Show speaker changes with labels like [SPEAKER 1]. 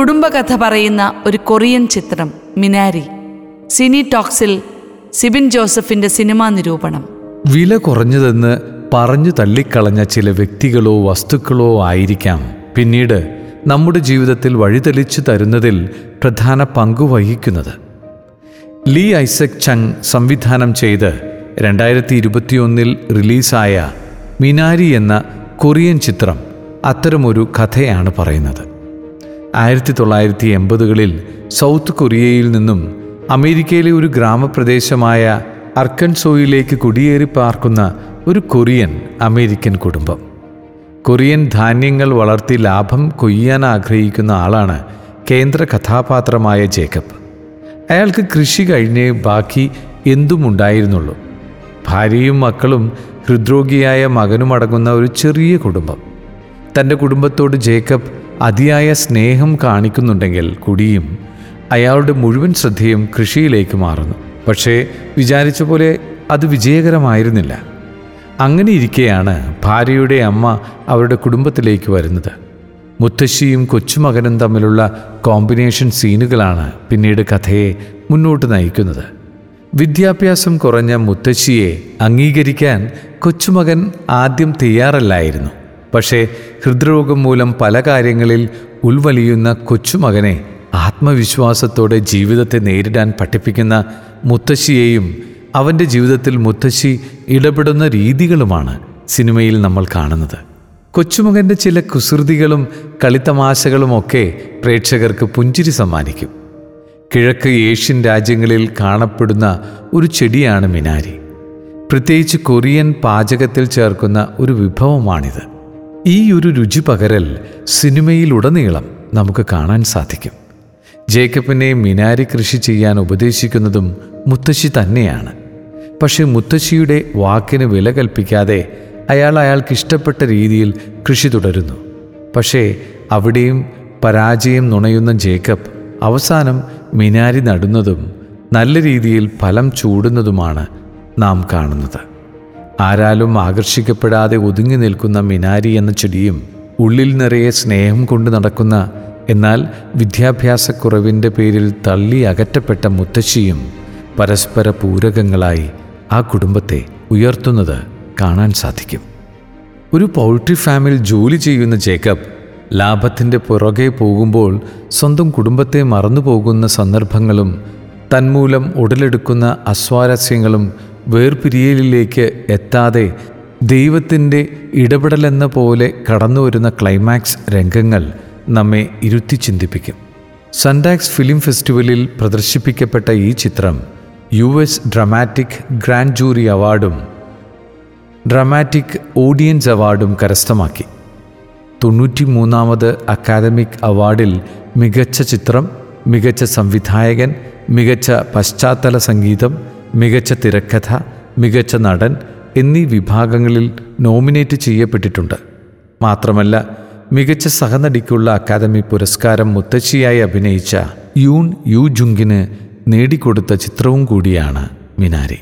[SPEAKER 1] കുടുംബകഥ പറയുന്ന ഒരു കൊറിയൻ ചിത്രം മിനാരി. സിനി ടോക്സിൽ സിബിൻ ജോസഫിന്റെ സിനിമാ നിരൂപണം.
[SPEAKER 2] വില കുറഞ്ഞതെന്ന് പറഞ്ഞു തള്ളിക്കളഞ്ഞ ചില വ്യക്തികളോ വസ്തുക്കളോ ആയിരിക്കാം. പിന്നീട് നമ്മുടെ ജീവിതത്തിൽ വഴിതെളിച്ചു തരുന്നതിൽ പ്രധാന പങ്കു വഹിക്കുന്നത്. ലീ ഐസക് ചങ് സംവിധാനം ചെയ്ത് രണ്ടായിരത്തി ഇരുപത്തിയൊന്നിൽ റിലീസായ മിനാരി എന്ന കൊറിയൻ ചിത്രം അത്തരമൊരു കഥയാണ് പറയുന്നത്. ആയിരത്തി തൊള്ളായിരത്തി എൺപതുകളിൽ സൗത്ത് കൊറിയയിൽ നിന്നും അമേരിക്കയിലെ ഒരു ഗ്രാമപ്രദേശമായ അർക്കൻസോയിലേക്ക് കുടിയേറി പാർക്കുന്ന ഒരു കൊറിയൻ അമേരിക്കൻ കുടുംബം. കൊറിയൻ ധാന്യങ്ങൾ വളർത്തി ലാഭം കൊയ്യാൻ ആഗ്രഹിക്കുന്ന ആളാണ് കേന്ദ്ര കഥാപാത്രമായ ജേക്കബ്. അയാൾക്ക് കൃഷി കഴിഞ്ഞ് ബാക്കി എന്തും ഉണ്ടായിരുന്നുള്ളൂ. ഭാര്യയും മക്കളും ഹൃദ്രോഗിയായ മകനുമടങ്ങുന്ന ഒരു ചെറിയ കുടുംബം. തന്റെ കുടുംബത്തോട് ജേക്കബ് അതിയായ സ്നേഹം കാണിക്കുന്നുണ്ടെങ്കിൽ കൂടിയും അയാളുടെ മുഴുവൻ ശ്രദ്ധയും കൃഷിയിലേക്ക് മാറുന്നു. പക്ഷേ വിചാരിച്ച പോലെ അത് വിജയകരമായിരുന്നില്ല. അങ്ങനെ ഇരിക്കെയാണ് ഭാര്യയുടെ അമ്മ അവരുടെ കുടുംബത്തിലേക്ക് വരുന്നത്. മുത്തശ്ശിയും കൊച്ചുമകനും തമ്മിലുള്ള കോമ്പിനേഷൻ സീനുകളാണ് പിന്നീട് കഥയെ മുന്നോട്ട് നയിക്കുന്നത്. വിദ്യാഭ്യാസം കുറഞ്ഞ മുത്തശ്ശിയെ അംഗീകരിക്കാൻ കൊച്ചുമകൻ ആദ്യം തയ്യാറല്ലായിരുന്നു. പക്ഷേ ഹൃദ്രോഗം മൂലം പല കാര്യങ്ങളിൽ ഉൾവലിയുന്ന കൊച്ചുമകനെ ആത്മവിശ്വാസത്തോടെ ജീവിതത്തെ നേരിടാൻ പഠിപ്പിക്കുന്ന മുത്തശ്ശിയെയും അവന്റെ ജീവിതത്തിൽ മുത്തശ്ശി ഇടപെടുന്ന രീതികളുമാണ് സിനിമയിൽ നമ്മൾ കാണുന്നത്. കൊച്ചുമകന്റെ ചില കുസൃതികളും കളിത്തമാശകളുമൊക്കെ പ്രേക്ഷകർക്ക് പുഞ്ചിരി സമ്മാനിക്കും. കിഴക്ക് ഏഷ്യൻ രാജ്യങ്ങളിൽ കാണപ്പെടുന്ന ഒരു ചെടിയാണ് മിനാരി. പ്രത്യേകിച്ച് കൊറിയൻ പാചകത്തിൽ ചേർക്കുന്ന ഒരു വിഭവമാണിത്. ഈ ഒരു രുചി പകരൽ സിനിമയിലുടനീളം നമുക്ക് കാണാൻ സാധിക്കും. ജേക്കബിനെ മിനാരി കൃഷി ചെയ്യാൻ ഉപദേശിക്കുന്നതും മുത്തശ്ശി തന്നെയാണ്. പക്ഷേ മുത്തശ്ശിയുടെ വാക്കിന് വില കൽപ്പിക്കാതെ അയാൾ അയാൾക്ക് ഇഷ്ടപ്പെട്ട രീതിയിൽ കൃഷി തുടരുന്നു. പക്ഷേ അവിടെയും പരാജയം നുണയുന്ന ജേക്കബ് അവസാനം മിനാരി നടുന്നതും നല്ല രീതിയിൽ ഫലം ചൂടുന്നതുമാണ് നാം കാണുന്നത്. ആരാലും ആകർഷിക്കപ്പെടാതെ ഒതുങ്ങി നിൽക്കുന്ന മിനാരി എന്ന ചെടിയും ഉള്ളിൽ നിറയെ സ്നേഹം കൊണ്ട് നടക്കുന്ന എന്നാൽ വിദ്യാഭ്യാസക്കുറവിന്റെ പേരിൽ തള്ളി അകറ്റപ്പെട്ട മുത്തശ്ശിയും പരസ്പര പൂരകങ്ങളായി ആ കുടുംബത്തെ ഉയർത്തുന്നത് കാണാൻ സാധിക്കും. ഒരു പൗൾട്രി ഫാമിൽ ജോലി ചെയ്യുന്ന ജേക്കബ് ലാഭത്തിന്റെ പുറകെ പോകുമ്പോൾ സ്വന്തം കുടുംബത്തെ മറന്നു പോകുന്ന സന്ദർഭങ്ങളും തന്മൂലം ഉടലെടുക്കുന്ന അസ്വാരസ്യങ്ങളും വേർപിരിയലിലേക്ക് എത്താതെ ദൈവത്തിന്റെ ഇടപെടലെന്ന പോലെ കടന്നു വരുന്ന ക്ലൈമാക്സ് രംഗങ്ങൾ നമ്മെ ഇരുത്തി ചിന്തിപ്പിക്കും. സൺഡാക്സ് ഫിലിം ഫെസ്റ്റിവലിൽ പ്രദർശിപ്പിക്കപ്പെട്ട ഈ ചിത്രം U S dramatic grand jury അവാർഡും ഡ്രമാറ്റിക് ഓഡിയൻസ് അവാർഡും കരസ്ഥമാക്കി. തൊണ്ണൂറ്റി മൂന്നാമത് അക്കാദമിക് അവാർഡിൽ മികച്ച ചിത്രം മികച്ച സംവിധായകൻ മികച്ച പശ്ചാത്തല സംഗീതം മികച്ച തിരക്കഥ മികച്ച നടൻ എന്നീ വിഭാഗങ്ങളിൽ നോമിനേറ്റ് ചെയ്യപ്പെട്ടിട്ടുണ്ട്. മാത്രമല്ല മികച്ച സഹനടിക്കുള്ള അക്കാദമി പുരസ്കാരം മുത്തശ്ശിയായി അഭിനയിച്ച യൂൺ യു ജുങ്കിന് നേടിക്കൊടുത്ത ചിത്രവും കൂടിയാണ് മിനാരി.